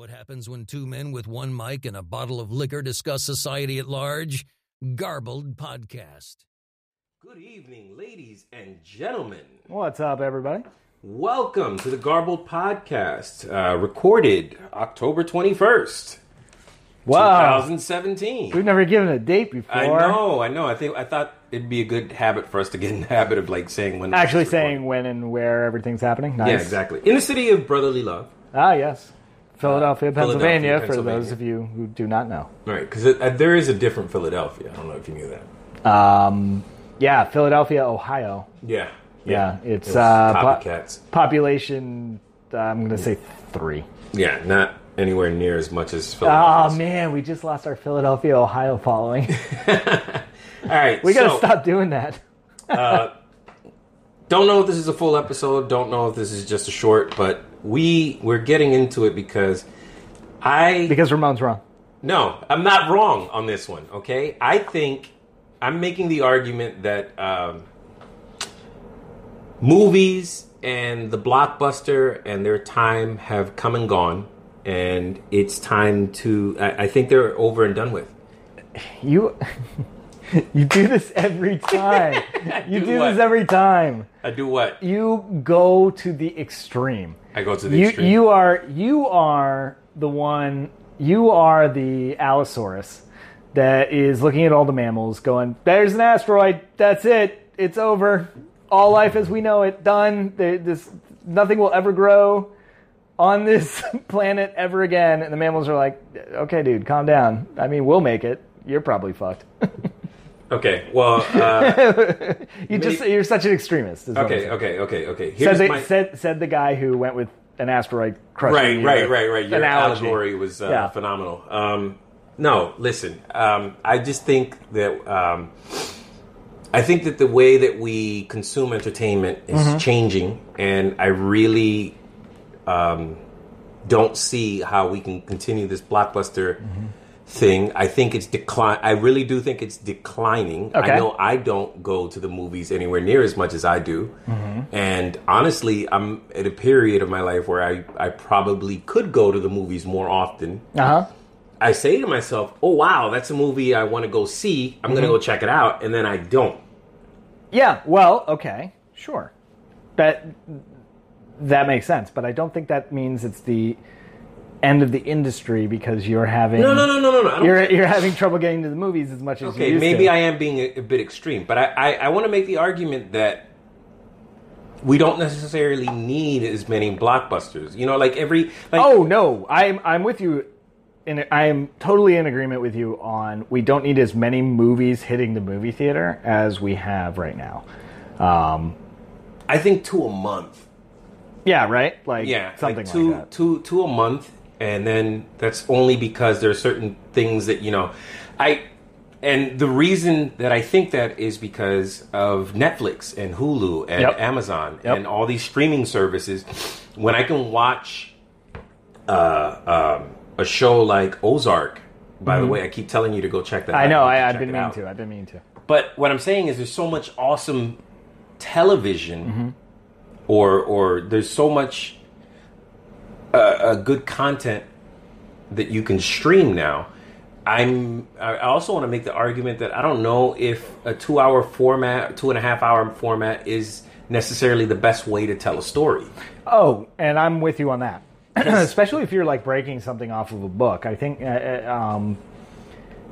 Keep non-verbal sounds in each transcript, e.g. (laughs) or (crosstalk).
What happens when two men with one mic and a bottle of liquor discuss society at large? Garbled Podcast. Good evening, ladies and gentlemen. What's up, everybody? Welcome to the Garbled Podcast, uh, recorded October 21st, Wow. 2017. We've never given a date before. I know, I know. I think I thought it'd be a good habit for us to get in the habit of like saying when Actually, this is recorded. saying when and where everything's happening. Nice. Yeah, exactly. In the city of brotherly love. Ah, yes. Philadelphia, Philadelphia, Pennsylvania, for those of you who do not know. Right, because uh, there is a different Philadelphia. I don't know if you knew that. Um, yeah, Philadelphia, Ohio. Yeah. Yeah, it's, Those uh, po- Population, uh, I'm going to say three. yeah, not anywhere near as much as Philadelphia. Oh, man, we just lost our Philadelphia, Ohio following. (laughs) All right, we got to so- stop doing that. Don't know if this is a full episode. Don't know if this is just a short, but we we're getting into it because I Because Ramon's wrong. no, I'm not wrong on this one. Okay, I think I'm making the argument that um, movies and the blockbuster and their time have come and gone, and it's time to. I, I think they're over and done with. You. (laughs) You do this every (laughs) time. You do do, this every time. I do what? you go to the extreme. I go to the you extreme. you are you are the one you are the allosaurus that is looking at all the mammals going there's an asteroid. That's it. It's over. All life as we know it. Done. This nothing will ever grow on (laughs) this planet ever again. And the mammals are like okay dude calm down. I mean we'll make it. You're probably fucked (laughs) Okay, well, uh, (laughs) you just you're such an extremist is okay, okay, okay, okay. said Here's the, my said said the guy who went with an asteroid crushing right, right, right, right. Your analogy. allegory was uh, Yeah. phenomenal. Um, no, listen. Um, I just think that um, I think that the way that we consume entertainment is Mm-hmm. changing, and I really um, don't see how we can continue this blockbuster. Mm-hmm. Thing, I think it's decline. I really do think it's declining. Okay. I know I don't go to the movies anywhere near as much as I do, Mm-hmm. and honestly, I'm at a period of my life where I, I probably could go to the movies more often. Uh-huh. I say to myself, "Oh wow, that's a movie I want to go see. I'm going to Mm-hmm. go check it out," and then I don't. Yeah, well, okay, sure. That that makes sense, but I don't think that means it's the end of the industry because you're having No, no, no, no, no, no. You're you're having trouble getting to the movies as much as you Okay, maybe to. I am being a, a bit extreme, but I, I, I want to make the argument that we don't necessarily need as many blockbusters. You know, like every like Oh no, I'm I'm with you. And I am totally in agreement with you on we don't need as many movies hitting the movie theater as we have right now. Um, I think two a month. yeah, right. Like Yeah, something like two, like that. two, two a month, and then that's only because there are certain things that you know, I, and the reason that I think that is because of Netflix and Hulu and Yep. Amazon Yep. and all these streaming services. When I can watch uh, um, a show like Ozark, by the way, I keep telling you to go check that. out. Mm-hmm. I know. You need to I, I've been meaning to. I've been meaning to. But what I'm saying is, there's so much awesome television, Mm-hmm. or or there's so much uh, uh, good content that you can stream now. I'm. I also want to make the argument that I don't know if a two-hour format, two and a half hour format, is necessarily the best way to tell a story. Oh, and I'm with you on that. (clears throat) Especially if you're like breaking something off of a book. I think uh, uh, um,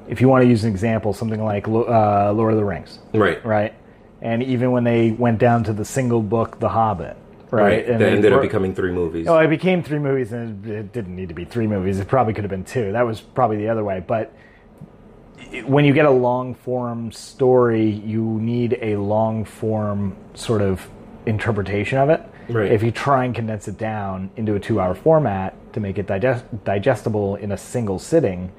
if you want to use an example, something like uh, Lord of the Rings, Right. right? And even when they went down to the single book, The Hobbit, right? Right. And that they ended up becoming three movies. Oh, it became three movies, and it, it didn't need to be three movies. It probably could have been two. That was probably the other way. But it- when you get a long form story, you need a long form sort of interpretation of it. Right. If you try and condense it down into a two hour format to make it digest- digestible in a single sitting,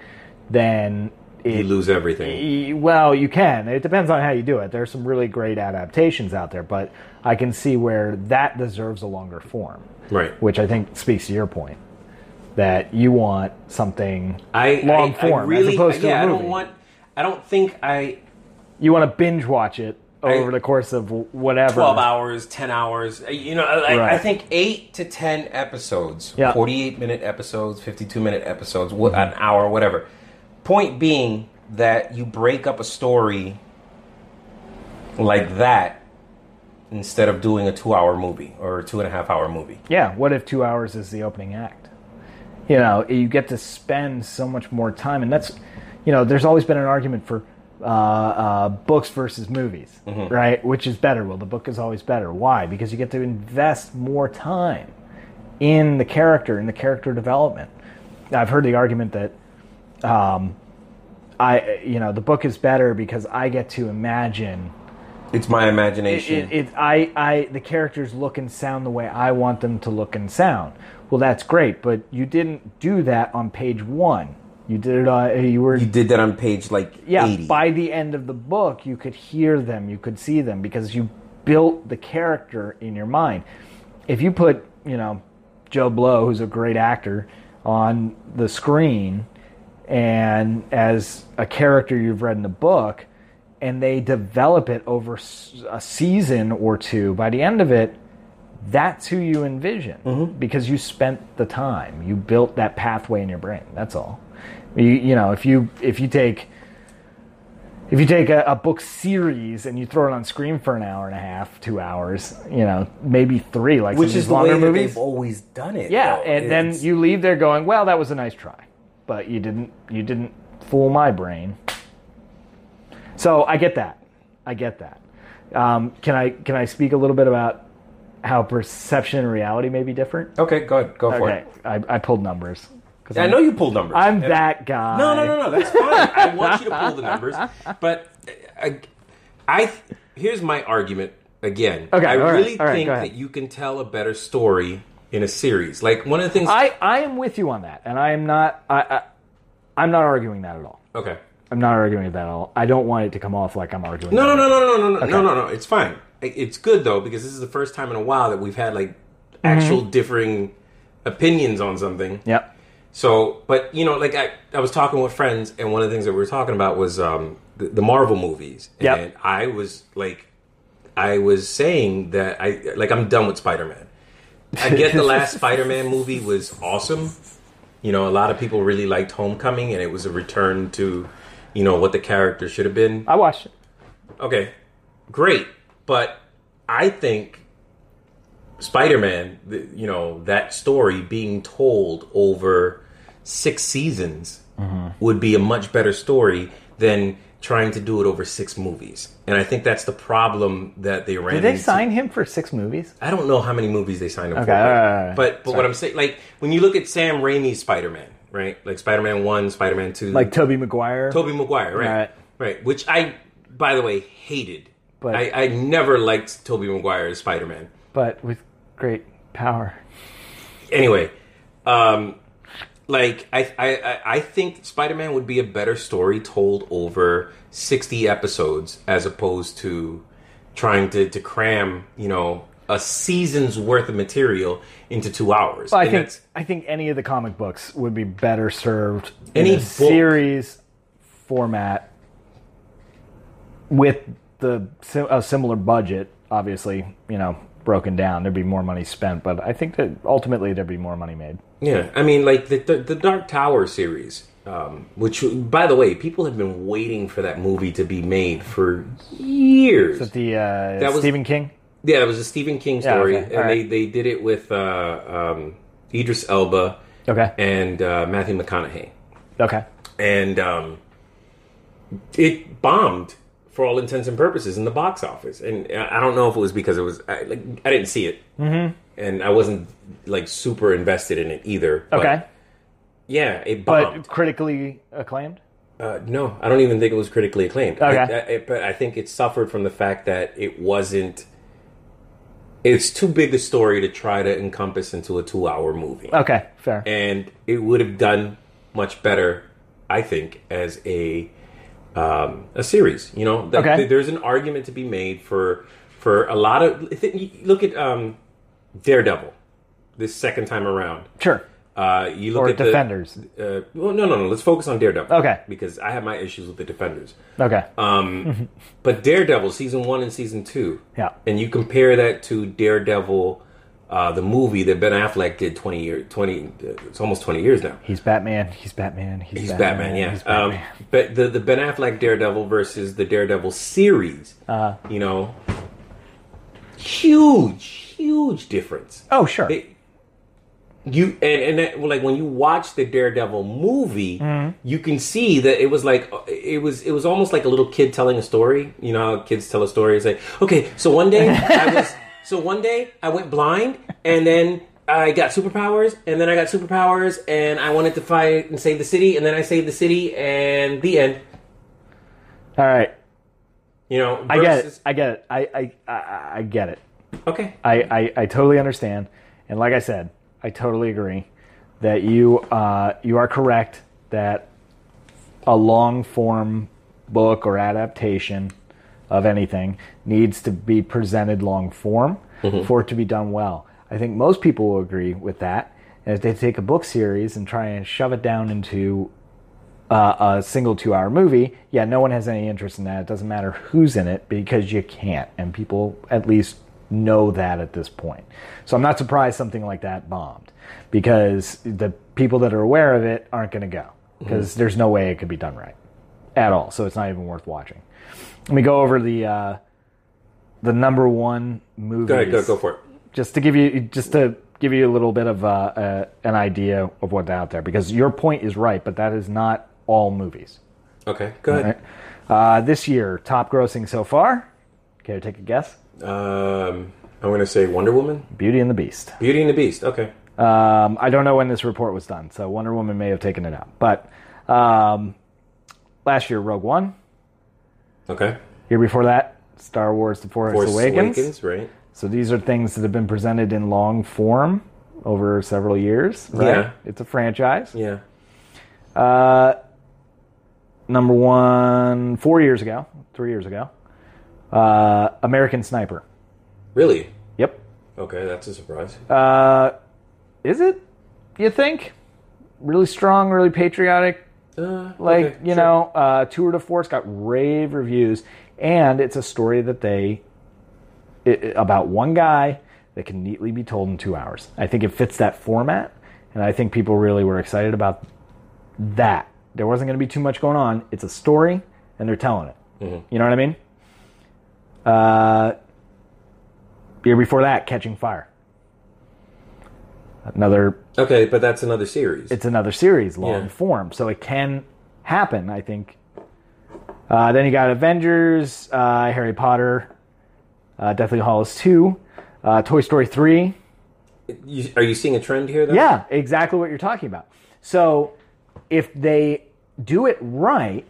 then you lose everything. Well, you can. It depends on how you do it. There are some really great adaptations out there, but I can see where that deserves a longer form. Right. Which I think speaks to your point that you want something I long I, form I really, as opposed to yeah, a I movie. don't want. I don't think I you want to binge watch it over the course of whatever. 12 hours, 10 hours. Uh, You know, I, I think 8 to 10 episodes, Yeah. 48 minute episodes, 52 minute episodes, wh- an hour, whatever. Point being that you break up a story like that instead of doing a two hour movie or a two and a half hour movie. Yeah, what if two hours is the opening act? You know, you get to spend so much more time, and that's, you know, there's always been an argument for uh, uh, books versus movies, right? Which is better? Well, the book is always better. Why? Because you get to invest more time in the character, in the character development. I've heard the argument that, um, I, you know, the book is better because I get to imagine It's my it, imagination. it, it, I, I, the characters look and sound the way I want them to look and sound. Well, that's great, but you didn't do that on page one. You did it on. You were you did that on page like yeah. 80. By the end of the book, you could hear them, you could see them because you built the character in your mind. If you put, you know, Joe Blow, who's a great actor, on the screen and as a character you've read in the book, and they develop it over a season or two, by the end of it, that's who you envision mm-hmm. because you spent the time. You built that pathway in your brain. That's all. You, you know, if you if you take if you take a, a book series and you throw it on screen for an hour and a half, two hours, you know, maybe three, like which is the longer way movies. they've always done it. Yeah, though. and then you leave there going, "Well, that was a nice try, but you didn't you didn't fool my brain." So I get that. I get that. Um, can I can I speak a little bit about how perception and reality may be different? Okay, go ahead. Go for Okay, it. I, I pulled numbers. 'Cause I know you pulled numbers. I'm And- that guy. No, no, no, no. That's fine. I want you to pull the numbers, (laughs) but I, I here's my argument again. Okay, I really all right, think that you can tell a better story in a series. Like one of the things I, I am with you on that, and I am not I, I am not arguing that at all. Okay. I'm not arguing that at all. I don't want it to come off like I'm arguing. No, no, no, no, no, no, no, okay. no, no, no. It's fine. It's good though because this is the first time in a while that we've had like mm-hmm. actual mm-hmm. differing opinions on something. Yep. So, but you know, like I, I was talking with friends, and one of the things that we were talking about was um, the, the Marvel movies, and yep. I was like, I was saying that I like I'm done with Spider Man. I get the last (laughs) Spider Man movie was awesome. You know, a lot of people really liked Homecoming, and it was a return to, you know, what the character should have been. I watched it. Okay, great, but I think Spider-Man, you know, that story being told over six seasons mm-hmm. would be a much better story than trying to do it over six movies. And I think that's the problem that they ran Did they into. sign him for six movies? I don't know how many movies they signed him Okay, for, right, right. but but what I'm saying, like when you look at Sam Raimi's Spider-Man, right? Like Spider-Man One, Spider-Man Two, Like Tobey Maguire. Tobey Maguire, right? Right. Right. Which I, by the way, hated. But- I, I never liked Tobey Maguire as Spider Man. but with great power. Anyway, um, like I, I, I- think Spider Man would be a better story told over sixty episodes as opposed to trying to, to cram, you know, a season's worth of material into two hours. Well, I And think I think any of the comic books would be better served Any in a book. series format with the a similar budget. Obviously, you know, broken down, there'd be more money spent. But I think that ultimately there'd be more money made. Yeah, I mean, like the the, the Dark Tower series, um, which, by the way, people have been waiting for that movie to be made for years. But the uh, That was- Stephen King. Yeah, it was a Stephen King story, okay, and all they, they did it with uh, um, Idris Elba Okay. and uh, Matthew McConaughey, Okay. and um, it bombed for all intents and purposes in the box office. And I I don't know if it was because it was I, like I didn't see it, mm-hmm. And I wasn't like super invested in it either. But, Okay. yeah, it But critically acclaimed. Uh, no, I don't even think it was critically acclaimed. Okay. I, I, it- but I think it suffered from the fact that it wasn't. It's too big a story to try to encompass into a two-hour movie, Okay. Fair. and it would have done much better, I think, as a um, a series. You know, Like, Okay. there's an argument to be made for for a lot of. You Look at um, Daredevil, this second time around Sure. Uh, you look Or at the- Defenders. uh, well, no, no, no. Let's focus on Daredevil. Okay. Because I have my issues with the Defenders. Okay. Um, (laughs) but Daredevil season one and season two. Yeah. And you compare that to Daredevil, uh, the movie that Ben Affleck did twenty years, twenty. Uh, it's almost twenty years now. He's Batman. He's Batman. He's, He's Batman, yeah. He's um, but the the Ben Affleck Daredevil versus the Daredevil series, Uh-huh. you know, huge, huge difference. oh, sure. They- you and and that, like when you watch the Daredevil movie, Mm-hmm. you can see that it was like it was it was almost like a little kid telling a story. You know how kids tell a story. It's like, okay, so one day I (laughs) was so one day I went blind, and then I got superpowers, and then I got superpowers, and I wanted to fight and save the city, and then I saved the city, and the end. All right. You know, I get it. I get it. I, I, I, get it. Okay, I, I, I totally understand. And like I said, I totally agree that you uh, you are correct that a long form book or adaptation of anything needs to be presented long form for it to be done well. I think most people will agree with that. And if they take a book series and try and shove it down into uh, a single two hour movie, yeah, no one has any interest in that. It doesn't matter who's in it because you can't. And people at least know that at this point. So I'm not surprised something like that bombed because the people that are aware of it aren't going to go because there's no way it could be done right at all. So it's not even worth watching. Let me go over the uh, the number one movie. go ahead, go go for it. just to give you just to give you a little bit of uh, uh, an idea of what's out there because your point is right, but that is not all movies. Okay, go ahead. Right? Uh, this year, top grossing so far. Care to take a guess? Um, I'm going to say Wonder Woman, Beauty and the Beast. Beauty and the Beast. Okay, Um, I don't know when this report was done, so Wonder Woman may have taken it out. But um, last year, Rogue One. okay. Year before that, Star Wars: The Force, Force Awakens. Awakens, right? So these are things that have been presented in long form over several years. Right? Yeah. It's a franchise. Yeah. Uh, number one, four years ago, three years ago, uh, American Sniper. Really? Yep. Okay, that's a surprise. Uh, is it? You think? Really strong, really patriotic. Uh, Like okay, you sure. know, uh, Tour de Force got rave reviews, and it's a story that they it, it- about one guy that can neatly be told in two hours. I think it fits that format, and I think people really were excited about that. There wasn't going to be too much going on. It's a story, and they're telling it. You know what I mean? Uh, year before that, Catching Fire. Another Okay, but that's another series. it's another series, long Yeah. form, so it can happen. I think. Uh, then you got Avengers, uh, Harry Potter, uh, Deathly Hallows two, uh, Toy Story three. You- are you seeing a trend here? Though? Yeah, exactly what you're talking about. So if they do it right,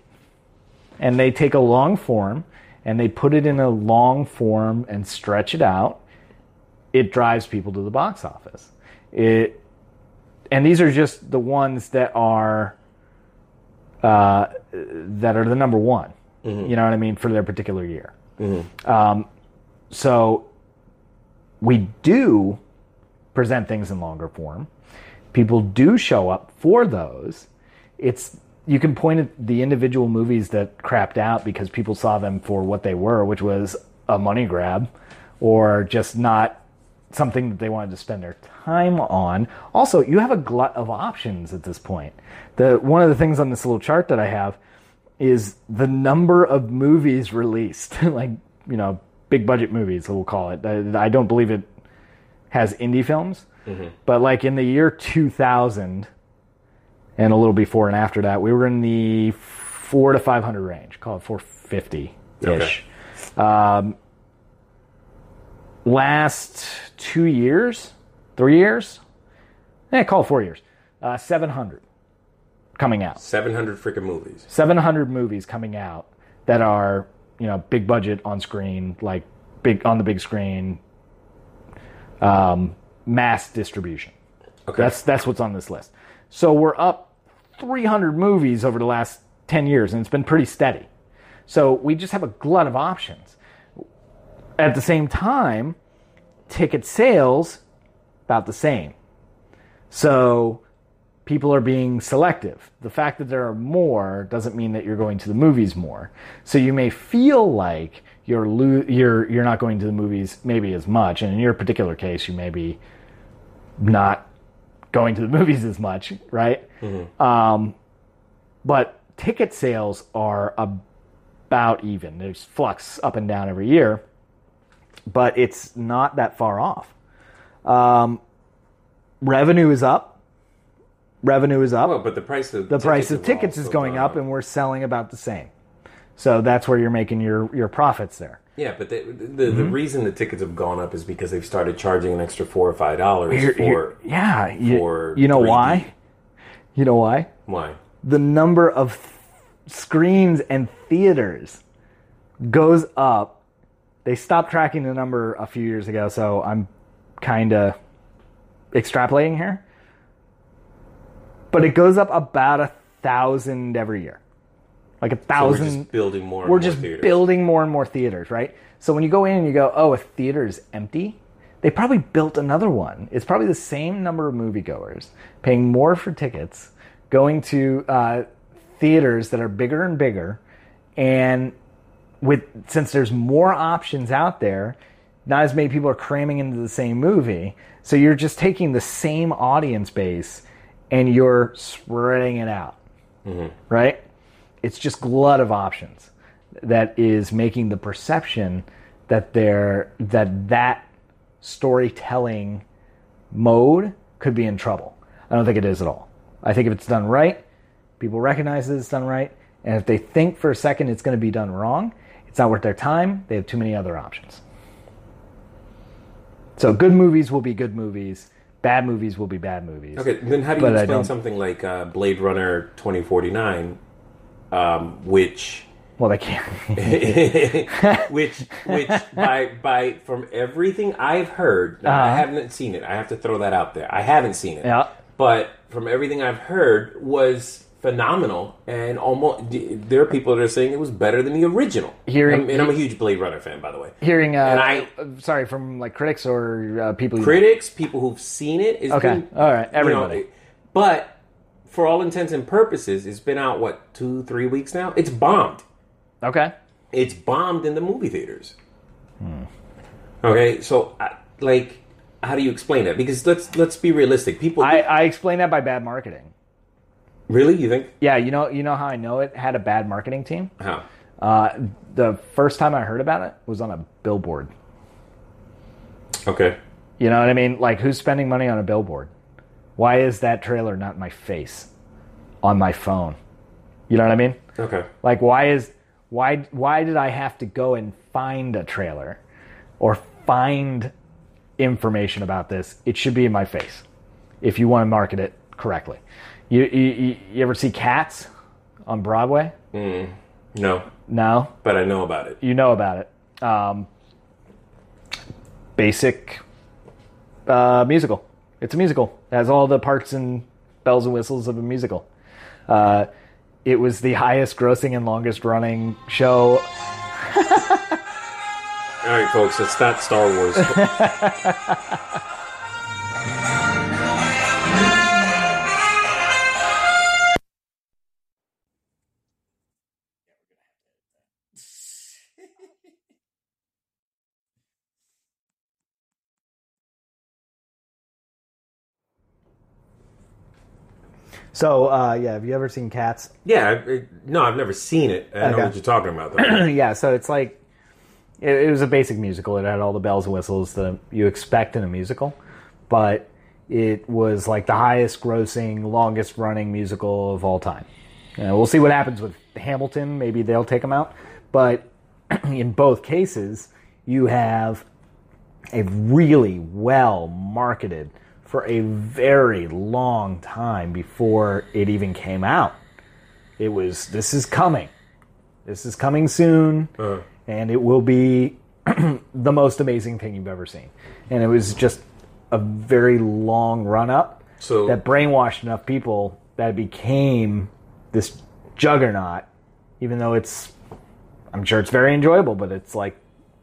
and they take a long form and they put it in a long form and stretch it out, it drives people to the box office. It and these are just the ones that are uh, that are the number one. You know what I mean for their particular year. Um, so we do present things in longer form. People do show up for those. It's you can point at the individual movies that crapped out because people saw them for what they were, which was a money grab or just not something that they wanted to spend their time on. Also, you have a glut of options at this point. The one of the things on this little chart that I have is the number of movies (laughs) released, (laughs) like you know, big budget movies. We'll call it. I, I don't believe it has indie films, mm-hmm. but like in the year 2000 and a little before and after that, we were in the four to 500 range. Call it 450 ish. Um, last two years, three years, yeah, call it four years. Uh, 700 coming out. Seven hundred freaking movies. 700 movies coming out that are you know big budget on screen like big on the big screen um, mass distribution Okay. that's that's what's on this list so we're up 300 movies over the last 10 years and it's been pretty steady so we just have a glut of options at the same time ticket sales about the same so people are being selective. The fact that there are more doesn't mean that you're going to the movies more. So you may feel like you're lo- you're you're not going to the movies maybe as much, and in your particular case, you may be not going to the (laughs) movies as much, right? Um, but ticket sales are about even. There's flux up and down every year, but it's not that far off. Um, revenue is up. Revenue is up Well, but the price of the price of tickets is going up and we're selling about the same. So that's where you're making your, your profits there. Yeah, but the the, Mm-hmm. the reason the tickets have gone up is because they've started charging an extra four or five dollars for you're- yeah, you, for you know 3D. why? You know why? why? The number of th- screens and theaters goes up. They stopped tracking the number a few years ago, so I'm kind of extrapolating here. But it goes up about a thousand every year, like a So we're thousand. just building more. and we're more just theaters. building more and more theaters, right? So when you go in and you go, oh, a theater is empty, they probably built another one. It's probably the same number of moviegoers paying more for tickets, going to uh, theaters that are bigger and bigger, and with since there's more options out there, not as many people are cramming into the same movie. So you're just taking the same audience base and you're spreading it out, right? It's just glut of options that is making the perception that there that that storytelling mode could be in trouble. I don't think it is at all. I think if it's done right, people recognize that it's done right, and if they think for a second it's going to be done wrong, it's not worth their time. They have too many other options. So good movies will be good movies. Bad movies will be bad movies. Okay, then how do you But explain something like uh, Blade Runner 2049, um, which Well, they can't. (laughs) which which by by from everything I've heard, now, I Uh-huh. haven't seen it. I have to throw that out there. I haven't seen it. Yeah. But from everything I've heard was phenomenal and almost there are people that are saying it was better than the original. Hearing- and, and I'm a huge Blade Runner fan by the way. Hearing, uh, And I- sorry, from like critics or uh, people. Critics, people who've seen it, it's Okay. been- All right. you know, Everybody. but for all intents and purposes, it's been out what two, three weeks now. It's bombed. Okay. it's bombed in the movie theaters. Okay, so I- like, how do you explain that? Because let's let's be realistic. People I, I explain that by bad marketing. really, you think Yeah, you know, you know how I know it had a bad marketing team. how? Uh, the first time I heard about it was on a billboard. Okay, You know what I mean? Like, who's spending money on a billboard? Why is that trailer not in my face on my phone? You know what I mean? okay, Like, why is why why did I have to go and find a trailer or find information about this? It should be in my face if you want to market it correctly. You you, you ever see Cats on Broadway? no, No, but I know about it. you know about it. Um, basic uh, musical. It's a musical. It has all the parts and bells and whistles of a musical. Uh, it was the highest grossing and longest running show. (laughs) All right, folks, it's that Star Wars. (laughs) So uh, yeah, have you ever seen Cats? yeah, I- no, I've never seen it. I know what you're talking about. Though. (clears throat) yeah, so it's like it, it was a basic musical. It had all the bells and whistles that you expect in a musical, but it was like the highest grossing, longest running musical of all time. We'll see what happens with Hamilton. Maybe they'll take them out, but (clears throat) in both cases, you have a really well marketed for a very long time before it even came out. It was this is coming. This is coming soon, Uh, and it will be (clears throat) the most amazing thing you've ever seen. And it was just a very long run up so that brainwashed enough people that it became this juggernaut, even though it's, I'm sure it's very enjoyable, but it's like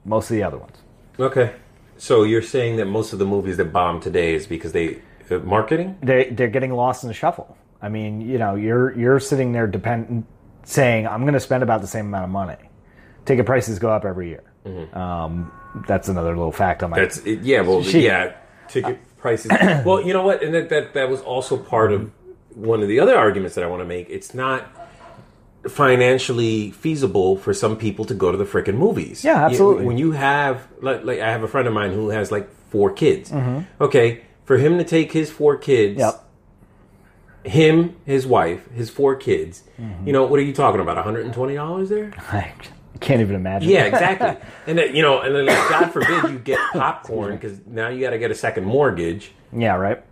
most of the other ones. okay, so you're saying that most of the movies that bomb today is because they Uh, marketing? they they're getting lost in the shuffle. I mean, you know, you're you're sitting there depend saying I'm going to spend about the same amount of money. Ticket prices go up every year. Um, that's another little fact on my. That's it, yeah. Well, She- yeah. Ticket prices. (clears throat) well, you know what, and that, that that was also part of one of the other arguments that I want to make. It's not financially feasible for some people to go to the freaking movies. Yeah, You- absolutely. when you have like, like I have a friend of mine who has like four kids. Mm-hmm. Okay, for him to take his four kids. yep. Him, his wife, his four kids. Mm-hmm. You know what are you talking about? One hundred and twenty dollars there? (laughs) I can't even imagine. Yeah, exactly. (laughs) and then, you know, and then like, God forbid you get popcorn because now you got to get a second mortgage. Yeah. Right.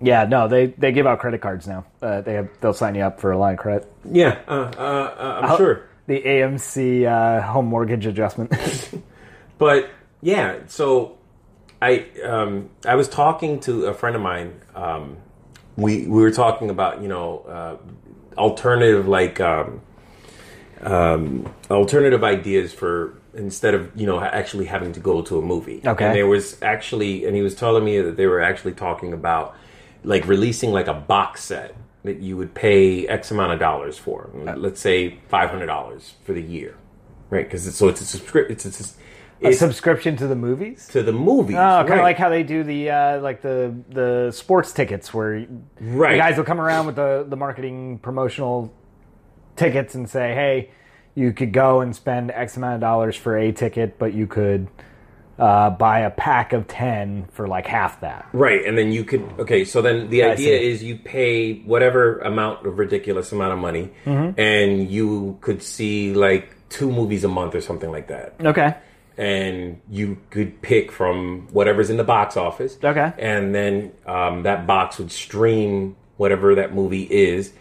Yeah. No, they they give out credit cards now. Uh, they have, they'll sign you up for a line of credit. Yeah, uh, uh, uh, I'm sure. The AMC uh, home mortgage adjustment. (laughs) But yeah, so I um, I was talking to a friend of mine. Um, we we were talking about you know uh, alternative like um, um, alternative ideas for instead of you know actually having to go to a movie. Okay. And there was actually, and he was telling me that they were actually talking about like releasing like a box set that you would pay X amount of dollars for. Let's say five hundred dollars for the year, right? Because it's, so it's a subscription. It's, it's, a subscription to the movies. to the movies. Oh, kind of right. like how they do the uh, like the the sports tickets, where Right. the guys will come around with the the marketing promotional tickets and say, "Hey, you could go and spend X amount of dollars for a ticket, but you could uh, buy a pack of ten for like half that." Right, and then you could okay. So then the I idea is you pay whatever amount of ridiculous amount of money, Mm-hmm. and you could see like two movies a month or something like that. Okay. And you could pick from whatever's in the box office. Okay. and then um, that box would stream whatever that movie is,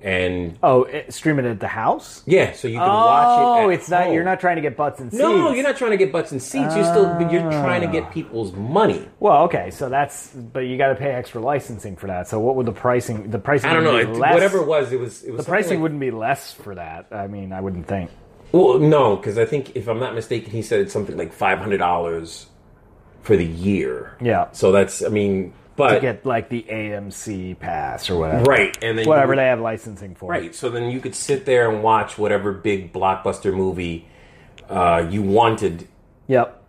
and Oh, it, stream it at the house. yeah, so you can watch it. Oh, it's not. home. You're not trying to get butts and seats. No, you're not trying to get butts and seats. You're still you're trying to get ah. people's money. Well, okay, so that's but you got to pay extra licensing for that. So what would the pricing? The pricing. I don't know. It, whatever it was, it was. It was The pricing like- wouldn't be less for that. I mean, I wouldn't think. Well, no, because I think if I'm not mistaken, he said it's something like five hundred dollars for the year. Yeah. So that's, I mean, but to get like the AMC pass or whatever. right, and then Whatever would- they have licensing for. right. So then you could sit there and watch whatever big blockbuster movie uh, you wanted Yep.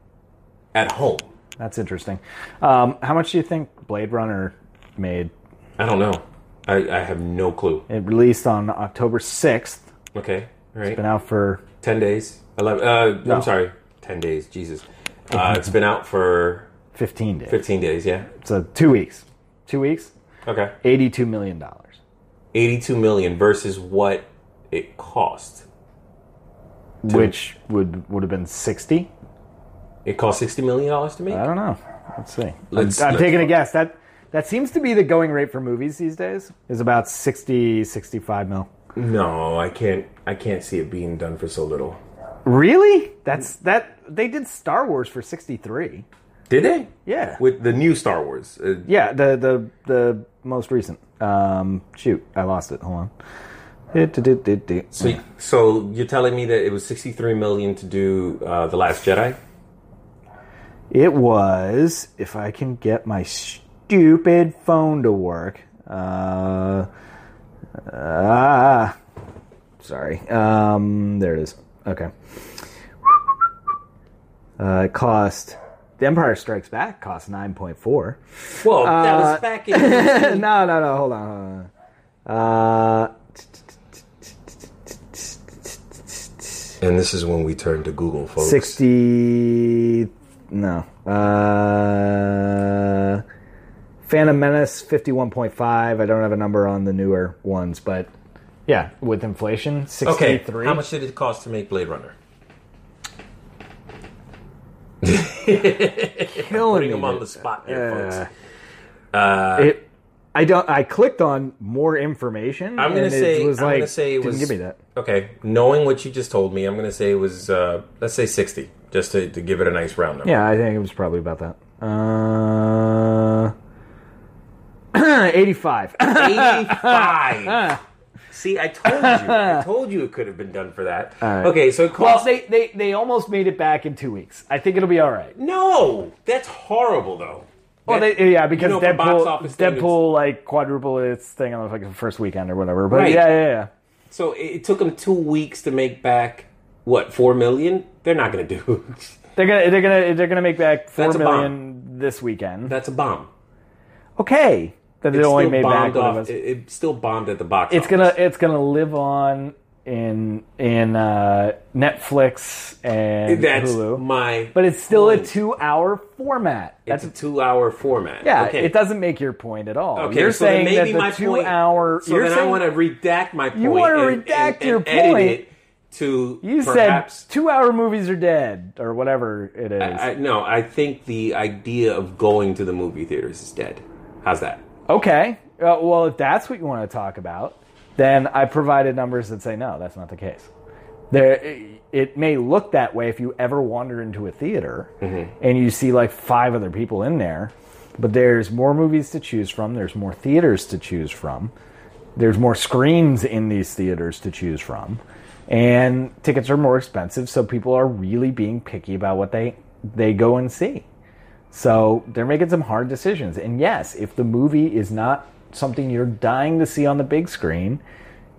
at home. That's interesting. Um, how much do you think Blade Runner made? I don't know. I, I have no clue. It released on October 6th. Okay, all right. Been out for ten days. Eleven. Uh, No. I'm sorry. Ten days. Jesus. Uh, it's been out for 15 days. fifteen days. Yeah. So two weeks. Two weeks, Okay. $82 million. Eighty-two million versus what it cost. Which would would have been 60 It cost sixty million dollars to make. I don't know. Let's see. Let's- I'm, I'm let's- taking a guess. That that seems to be the going rate for movies these days. Is about 60, 65 mil. No, I can't. I can't see it being done for so little. Really? That's that. They did Star Wars for 63. Did they? Yeah. With the new Star Wars. Uh, Yeah, the the the most recent. Um, shoot, I lost it. Hold on. So, so you're telling me that it was sixty-three million to do uh, the Last Jedi? It was, if I can get my stupid phone to work. Uh, ah, sorry. Um, there it is. Okay. Uh, it cost. The Empire Strikes Back cost nine point four. Well, that was back in. (laughs) no, no, no. Hold on. Hold on. Uh, and this is when we turn to Google, folks. sixty. No. Uh, Phantom Menace fifty one point five. I don't have a number on the newer ones, but yeah, with inflation sixty Okay. How much did it cost to make Blade Runner? Killing him on the spot folks. Uh, it, I don't. I clicked on more information. I'm gonna say. It was I'm like, gonna say it was. Give me that. Okay, knowing what you just told me, I'm gonna say it was. Uh, let's say 60, just to, to give it a nice round number. Yeah, I think it was probably about that. Uh, (clears throat) 85. 85. (laughs) See, I told you. (laughs) I told you it could have been done for that. right. Okay, so it well, they, they they almost made it back in two weeks. I think it'll be all right. no, that's horrible, though. Well, That- they, yeah, because you know, Deadpool, standards- Deadpool like quadruple its thing on like the first weekend or whatever. But Right. yeah, yeah, yeah. So it, took them two weeks to make back what four million. They're not going to do. (laughs) They're gonna they're gonna they're gonna make back four million this weekend. That's a bomb. Okay, that it It's only still made back. bombed it off. It, it still bombed at the box. It's office. gonna it's gonna live on in in uh, Netflix and That's Hulu, my. but it's still a two hour format. It's That's a two-hour format. yeah. Okay. It doesn't make your point at all. Okay, you're so saying that maybe the my two point- hour. So you're then saying I want to redact my point. You wanna redact and- your and point. it to you perhaps. said two hour movies are dead or whatever it is. I, no, I think the idea of going to the movie theaters is dead. How's that? Okay. Uh, well, if that's what you want to talk about, then I provided numbers that say no, that's not the case. There, it may look that way if you ever wander into a theater and you see like five other people in there, but there's more movies to choose from. There's more theaters to choose from. There's more screens in these theaters to choose from, and tickets are more expensive. So people are really being picky about what they they go and see. So they're making some hard decisions. And yes, if the movie is not something you're dying to see on the big screen,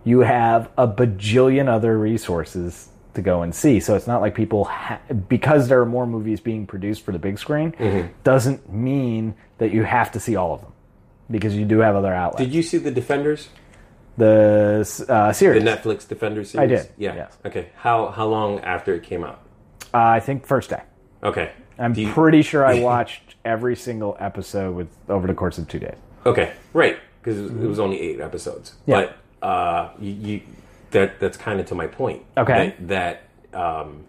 you have a bajillion other resources to go and see. So it's not like people, ha- because there are more movies being produced for the big screen, doesn't mean that you have to see all of them. Because you do have other outlets. Did you see the Defenders? the uh, series, The Netflix Defenders series? I did, Yeah. yes. Okay. How how long after it came out? uh, I think first day. Okay. I'm you- pretty sure I (laughs) watched every single episode with over the course of two days. Okay, right, because it was only eight episodes. Yeah. But uh, you, you that that's kind of to my point. Okay. That, that um,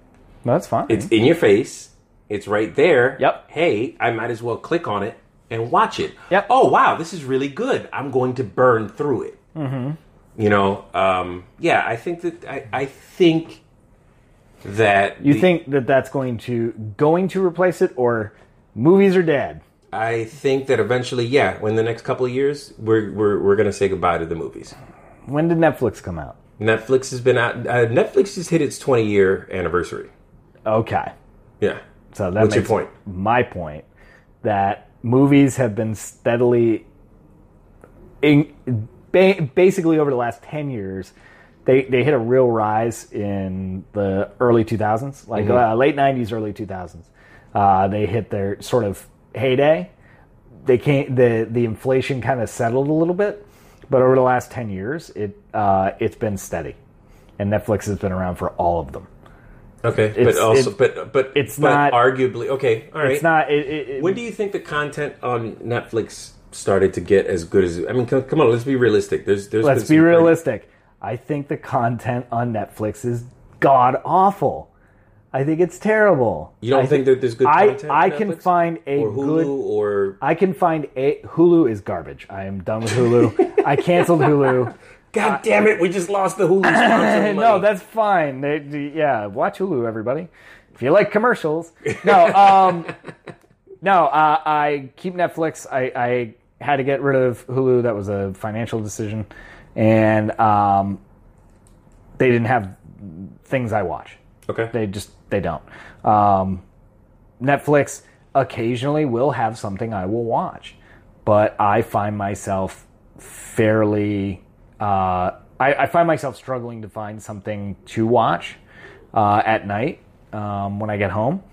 No, that's fine. it's in your face. It's right there. Yep. Hey, I might as well click on it and watch it. Yep. Oh wow, this is really good. I'm going to burn through it. Mm-hmm. You know, um, yeah. I think that I, I think that You the- think that that's going to going to replace it, or movies are dead? I think that eventually, yeah, in the next couple of years, we're we're we're gonna say goodbye to the movies. When did Netflix come out? Netflix has been out. Uh, Netflix just hit its 20 year anniversary. Okay, Yeah. so that What's your point? my point that movies have been steadily, in, basically over the last ten years, they they hit a real rise in the early 2000s, like Mm-hmm. uh, late 90s, early 2000s. Uh, they hit their sort of heyday. They came the the inflation kind of settled a little bit, but over the last ten years, it uh, it's been steady, and Netflix has been around for all of them. Okay. It's- but also, it- but but it's but not- arguably okay. All right. It's not. It, it, when do you think the content on Netflix started to get as good as? I mean, come, come on, let's be realistic. There's there's let's be realistic. I think the content on Netflix is god awful. I think it's terrible. You don't I think thi- that there's good I content? on I can find a or Hulu good. or I can find a Hulu is garbage. I am done with Hulu. I canceled (laughs) Hulu. God damn it, we just lost the Hulu sponsor. (laughs) no, that's fine. They, they- yeah, watch Hulu, everybody. If you like commercials, no, (laughs) um, no. Uh, I keep Netflix. I, I had to get rid of Hulu. That was a financial decision, and um, they didn't have things I watch. okay. They just they don't. Um, Netflix occasionally will have something I will watch, but I find myself fairly. Uh, I, I find myself struggling to find something to watch uh, at night um, when I get home.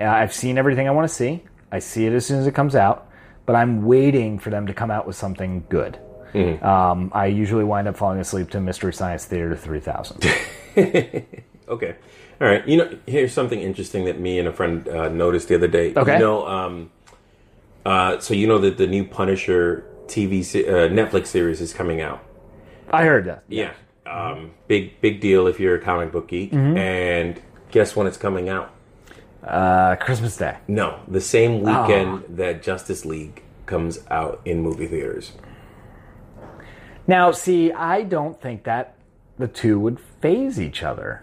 Uh, I've seen everything I want to see. I see it as soon as it comes out, but I'm waiting for them to come out with something good. Um, I usually wind up falling asleep to Mystery Science Theater 3000. (laughs) Okay. All right. You know, here's something interesting that me and a friend uh, noticed the other day. Okay. You know, um, uh, so you know that the new Punisher TV se- uh, Netflix series is coming out. I heard that. Yeah. Um, big big deal if you're a comic book geek. Mm-hmm. And guess when it's coming out? Uh, Christmas Day. No, the same weekend Ah. that Justice League comes out in movie theaters. Now, see, I don't think that the two would phase each other.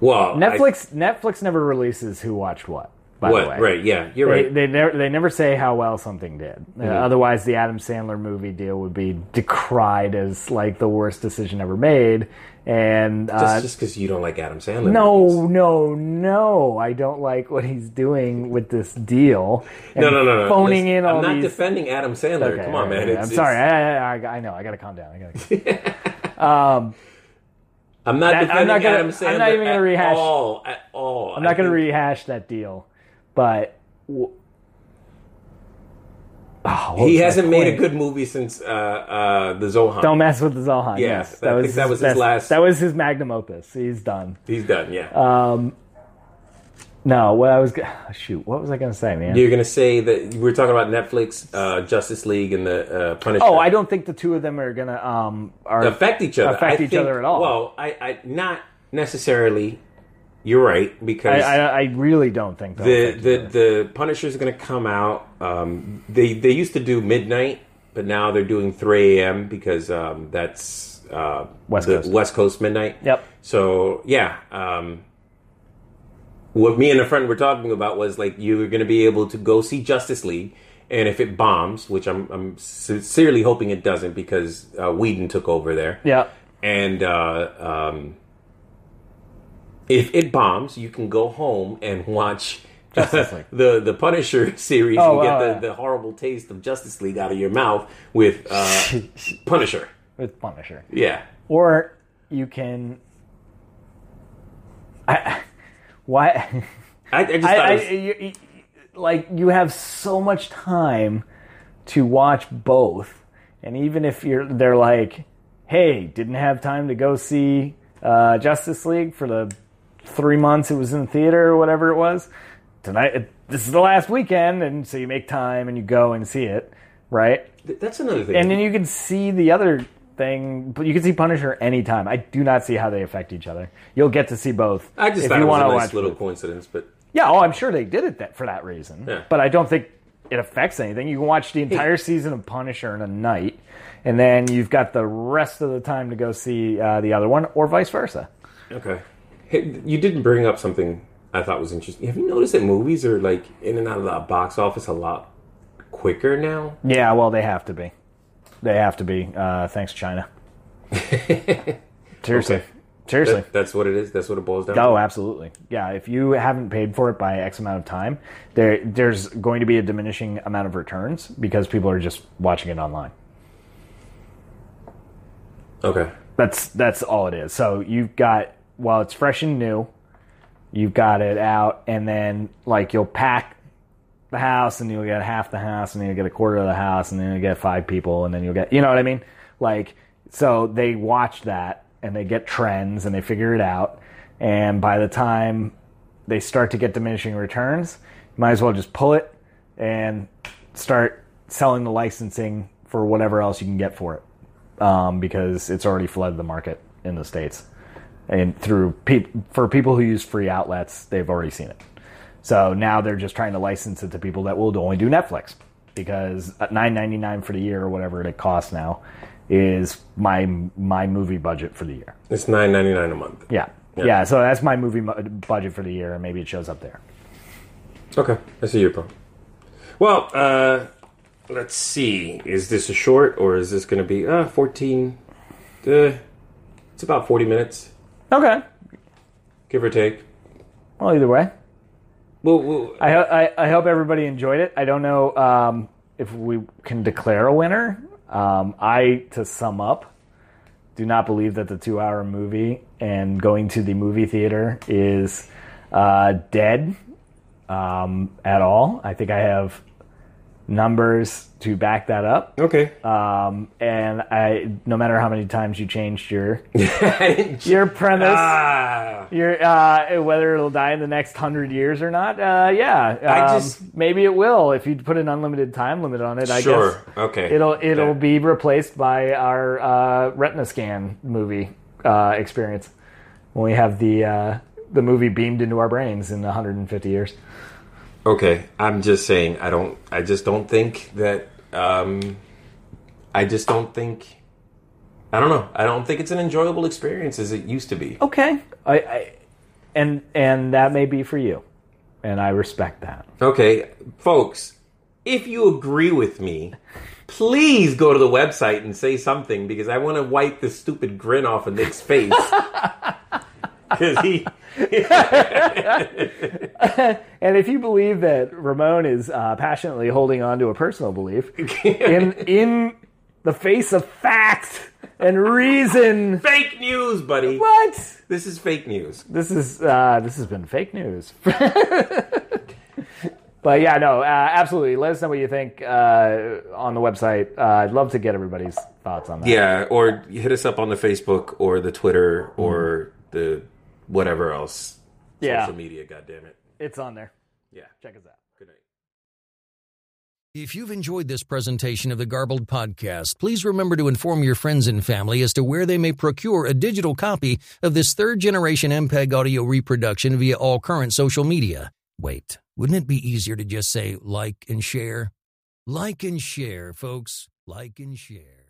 Well, I- Netflix Netflix never releases who watched what. By the way. Right? Yeah, you're They, right. they never they never say how well something did. Uh, Mm-hmm. otherwise, the Adam Sandler movie deal would be decried as like the worst decision ever made. And uh, Just because you don't like Adam Sandler. no, movies. no, no! I don't like what he's doing with this deal. no, no, no, no. Phoning Listen, in all I'm not these. defending Adam Sandler. Okay, Come on, right, man. right. I'm sorry. I, I, I know. I gotta calm down. I gotta. (laughs) um, I'm not That- I'm not gonna- Adam I'm not even gonna at rehash- all. At all. I'm not going to rehash that deal, but w- Oh, He hasn't made a good movie since uh, uh, the Zohan. Don't mess with the Zohan. Yeah, yes, I think that was his last- That was his magnum opus. He's done. He's done. Yeah. Uh, No, what I was (sighs) shoot, what was I going to say, man? You're gonna say that we were talking about Netflix, uh, Justice League, and the uh, Punisher. oh, I don't think the two of them are going to um affect each other. affect I each think- other at all. Well, I, I not necessarily. You're right because I, I really don't think the the other. the Punisher is going to come out. Um, they they used to do midnight, but now they're doing 3 a.m. because um, that's uh, West the Coast. West Coast midnight. Yep. So yeah, um, what me and a friend were talking about was like you're going to be able to go see Justice League, and if it bombs, which I'm I'm sincerely hoping it doesn't because uh, Whedon took over there Yeah. and uh, um, if it bombs, you can go home and watch Justice League. (laughs) the the Punisher (laughs) series Oh, and get wow, the, the horrible taste of Justice League out of your mouth with uh, (laughs) Punisher. With Punisher. Yeah, Or you can I why I, I just I, thought I, it was- you, you- like you have so much time to watch both, and even if you're, they're like, "Hey, didn't have time to go see uh, Justice League for the three months it was in the theater or whatever it was. Tonight, this is the last weekend, and so you make time and you go and see it, right? th- that's another thing. And then you can see the other thing, but you can see Punisher anytime. I do not see how they affect each other. You'll get to see both. I just if thought you it was a nice watch little both. coincidence, but Yeah, oh, I'm sure they did it that, for that reason. Yeah. But I don't think it affects anything. You can watch the entire season of Punisher in a night, and then you've got the rest of the time to go see uh, the other one, or vice versa. okay. Hey, you didn't bring up something I thought was interesting. Have you noticed that movies are like in and out of the box office a lot quicker now? Yeah, well, they have to be. They have to be. Uh, thanks, China. (laughs) Seriously. Okay. Seriously. That- that's what it is. That's what it boils down to? Oh, to. absolutely. Yeah, if you haven't paid for it by X amount of time, there there's going to be a diminishing amount of returns because people are just watching it online. Okay. That's that's all it is. So you've got while it's fresh and new, you've got it out, and then like you'll pack the house, and you'll get half the house, and then you'll get a quarter of the house, and then you'll get five people, and then you'll get you know what I mean? Like so they watch that and they get trends and they figure it out, and by the time they start to get diminishing returns, you might as well just pull it and start selling the licensing for whatever else you can get for it um, because it's already flooded the market in the states, and through peop for people who use free outlets, they've already seen it. So now they're just trying to license it to people that will only do Netflix because nine ninety nine for the year or whatever it costs now is my my movie budget for the year. It's nine ninety nine a month. Yeah. Yeah. yeah, So that's my movie mu- budget for the year, and maybe it shows up there. Okay, I see your point. Well, uh, let's see. Is this a short or is this going to be uh, 14? Uh, it's about 40 minutes, Okay. give or take. Well, either way. Well, well I, ho- I, I hope everybody enjoyed it. I don't know um, if we can declare a winner. Um, I, to sum up, do not believe that the two hour movie and going to the movie theater is uh, dead um, at all. I think I have numbers to back that up. okay. Um, and I, no matter how many times you changed your (laughs) your premise, ah, your uh, whether it'll die in the next hundred years or not. Uh, yeah, I um, just- maybe it will if you put an unlimited time limit on it. I sure. guess Okay. it'll it'll Yeah. be replaced by our uh, Retina scan movie uh, experience when we have the uh, the movie beamed into our brains in 150 years. Okay, I'm just saying. I don't. I just don't think that. Um, I just don't think. I don't know. I don't think it's an enjoyable experience as it used to be. Okay, I, I and and that may be for you. and I respect that. Okay, folks, if you agree with me, please go to the website and say something because I want to wipe this stupid grin off of Nick's face. (laughs) Because he. (laughs) And if you believe that Ramon is uh, passionately holding on to a personal belief in in the face of fact and reason, fake news, buddy. what? This is fake news. This is uh, this has been fake news. (laughs) but yeah, no, uh, absolutely. Let us know what you think uh, on the website. Uh, I'd love to get everybody's thoughts on that. Yeah, or hit us up on the Facebook or the Twitter or the whatever else. Yeah. Social media, goddammit. It's on there. Yeah. Check us out. Good night. If you've enjoyed this presentation of the Garbled Podcast, please remember to inform your friends and family as to where they may procure a digital copy of this third generation MPEG audio reproduction via all current social media. Wait, wouldn't it be easier to just say like and share? Like and share, folks. Like and share.